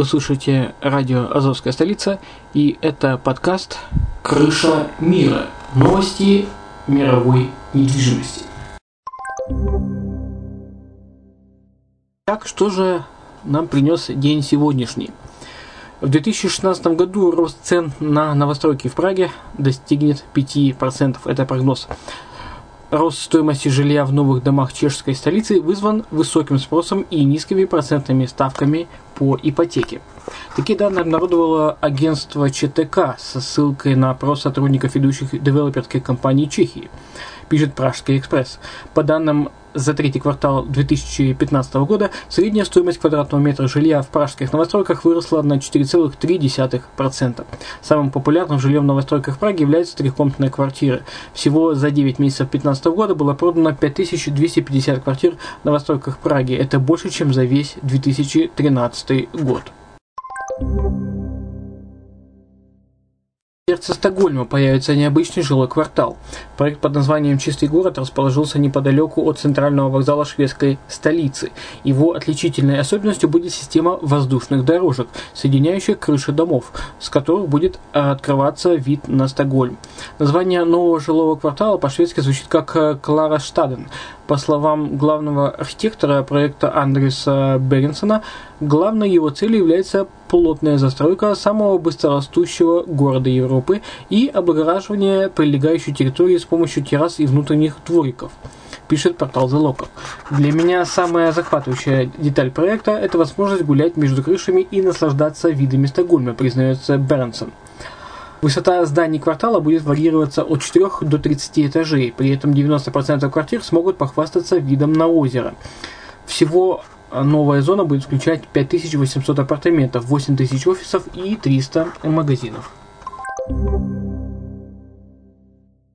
Вы слушаете радио «Азовская столица» и это подкаст «Крыша мира. Новости мировой недвижимости». Так, что же нам принес день сегодняшний? В 2016 году рост цен на новостройки в Праге достигнет 5%. Это прогноз. Рост стоимости жилья в новых домах чешской столицы вызван высоким спросом и низкими процентными ставками по ипотеке. Такие данные обнародовало агентство ЧТК со ссылкой на опрос сотрудников ведущих девелоперских компаний Чехии, пишет Пражский экспресс. По данным за третий квартал 2015 года средняя стоимость квадратного метра жилья в пражских новостройках выросла на 4,3%. Самым популярным жильем в новостройках Праги является трехкомнатная квартира. Всего за 9 месяцев 2015 года было продано 5250 квартир в новостройках Праги. Это больше, чем за весь 2013 год сердце Стокгольма появится необычный жилой квартал. Проект под названием «Чистый город» расположился неподалеку от центрального вокзала шведской столицы. Его отличительной особенностью будет система воздушных дорожек, соединяющих крыши домов, с которых будет открываться вид на Стокгольм. Название нового жилого квартала по-шведски звучит как Клара Штаден. По словам главного архитектора проекта Андреса Беренсона, главной его целью является плотная застройка самого быстрорастущего города Европы и облагораживание прилегающей территории с помощью террас и внутренних двориков пишет портал The Local. Для меня самая захватывающая деталь проекта – это возможность гулять между крышами и наслаждаться видами Стокгольма, признается Бернсон. Высота зданий квартала будет варьироваться от 4 до 30 этажей, при этом 90% квартир смогут похвастаться видом на озеро. Всего новая зона будет включать 5800 апартаментов, 8000 офисов и 300 магазинов.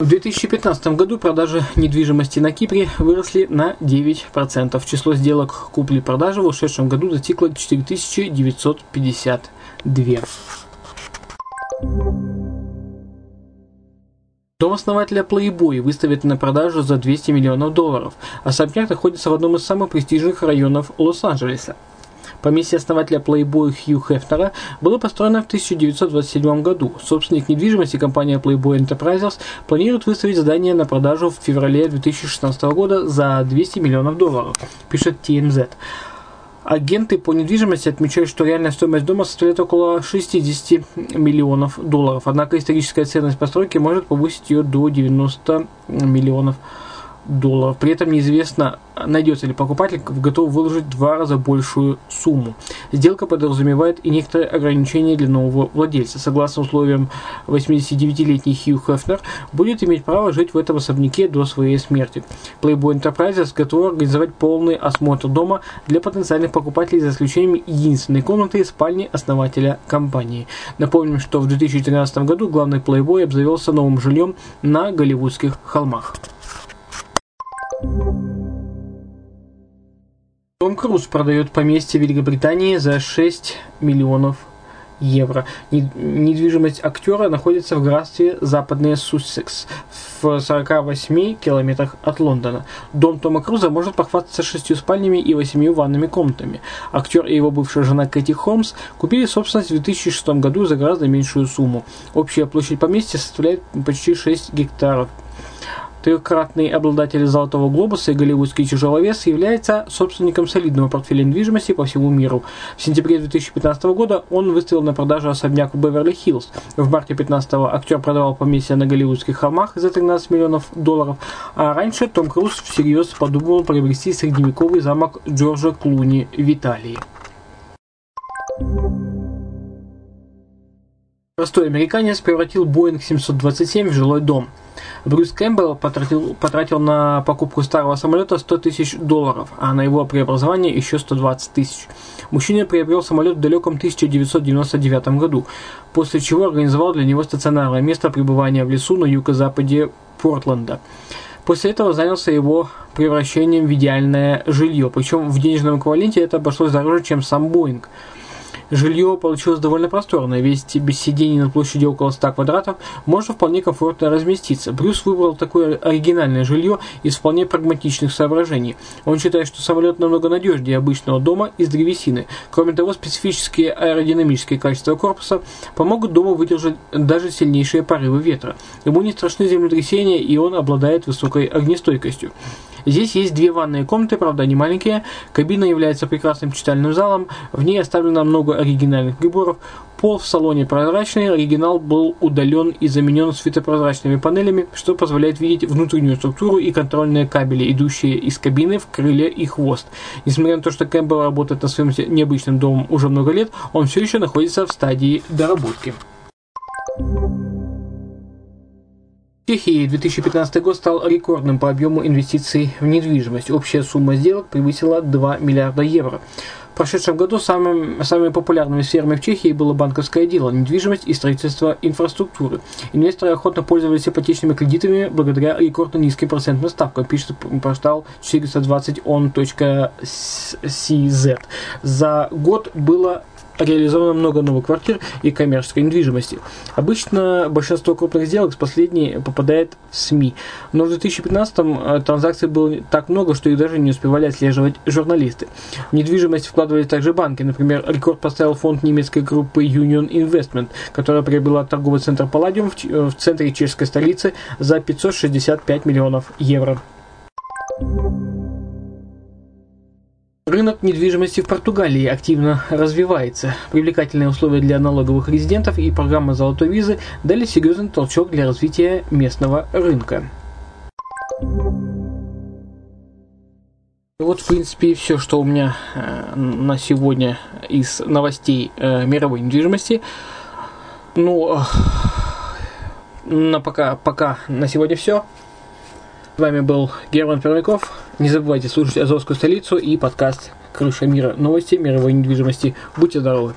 В 2015 году продажи недвижимости на Кипре выросли на 9%. Число сделок купли-продажи в ушедшем году достигло 4952. Дом основателя Playboy выставят на продажу за 200 миллионов долларов. Особняк находится в одном из самых престижных районов Лос-Анджелеса. Поместье основателя Playboy Хью Хефнера было построено в 1927 году. Собственник недвижимости компания Playboy Enterprises планирует выставить здание на продажу в феврале 2016 года за 200 миллионов долларов, пишет TMZ. Агенты по недвижимости отмечают, что реальная стоимость дома составляет около 60 миллионов долларов. Однако историческая ценность постройки может повысить ее до 90 миллионов долларов долларов. При этом неизвестно, найдется ли покупатель, готов выложить в два раза большую сумму. Сделка подразумевает и некоторые ограничения для нового владельца. Согласно условиям 89-летний Хью Хефнер будет иметь право жить в этом особняке до своей смерти. Playboy Enterprises готова организовать полный осмотр дома для потенциальных покупателей за исключением единственной комнаты и спальни основателя компании. Напомним, что в 2013 году главный Playboy обзавелся новым жильем на Голливудских холмах. Том Круз продает поместье Великобритании за 6 миллионов евро. Недвижимость актера находится в графстве Западный Суссекс в 48 километрах от Лондона. Дом Тома Круза может похвастаться шестью спальнями и восемью ванными комнатами. Актер и его бывшая жена Кэти Холмс купили собственность в 2006 году за гораздо меньшую сумму. Общая площадь поместья составляет почти 6 гектаров. Трехкратный обладатель «Золотого глобуса» и голливудский тяжеловес является собственником солидного портфеля недвижимости по всему миру. В сентябре 2015 года он выставил на продажу особняк в Беверли-Хиллз. В марте 2015 актер продавал поместье на голливудских холмах за 13 миллионов долларов, а раньше Том Круз всерьез подумывал приобрести средневековый замок Джорджа Клуни в Италии. Простой американец превратил Боинг 727 в жилой дом – Брюс Кэмпбелл потратил, потратил на покупку старого самолета 100 тысяч долларов, а на его преобразование еще 120 тысяч. Мужчина приобрел самолет в далеком 1999 году, после чего организовал для него стационарное место пребывания в лесу на юго-западе Портленда. После этого занялся его превращением в идеальное жилье, причем в денежном эквиваленте это обошлось дороже, чем сам Боинг – Жилье получилось довольно просторное, ведь без сидений на площади около 100 квадратов можно вполне комфортно разместиться. Брюс выбрал такое оригинальное жилье из вполне прагматичных соображений. Он считает, что самолет намного надежнее обычного дома из древесины. Кроме того, специфические аэродинамические качества корпуса помогут дому выдержать даже сильнейшие порывы ветра. Ему не страшны землетрясения, и он обладает высокой огнестойкостью. Здесь есть две ванные комнаты, правда они маленькие. Кабина является прекрасным читальным залом. В ней оставлено много оригинальных приборов. Пол в салоне прозрачный, оригинал был удален и заменен светопрозрачными панелями, что позволяет видеть внутреннюю структуру и контрольные кабели, идущие из кабины в крыле и хвост. Несмотря на то, что Кэмпбелл работает над своим необычным домом уже много лет, он все еще находится в стадии доработки. Чехии 2015 год стал рекордным по объему инвестиций в недвижимость. Общая сумма сделок превысила 2 миллиарда евро. В прошедшем году самым, самыми популярными сферами в Чехии было банковское дело, недвижимость и строительство инфраструктуры. Инвесторы охотно пользовались ипотечными кредитами благодаря рекордно низким процентным ставкам, пишет портал 420on.cz. За год было реализовано много новых квартир и коммерческой недвижимости. Обычно большинство крупных сделок с последней попадает в СМИ, но в 2015-м э, транзакций было так много, что их даже не успевали отслеживать журналисты. В недвижимость вкладывались также банки. Например, рекорд поставил фонд немецкой группы Union Investment, которая приобрела торговый центр Palladium в э, центре чешской столицы за 565 миллионов евро. Рынок недвижимости в Португалии активно развивается. Привлекательные условия для налоговых резидентов и программа золотой визы дали серьезный толчок для развития местного рынка. Вот, в принципе, все, что у меня э, на сегодня из новостей э, мировой недвижимости. Ну, э, на пока, пока на сегодня все. С вами был Герман Пермяков. Не забывайте слушать Азовскую столицу и подкаст «Крыша мира. Новости мировой недвижимости». Будьте здоровы!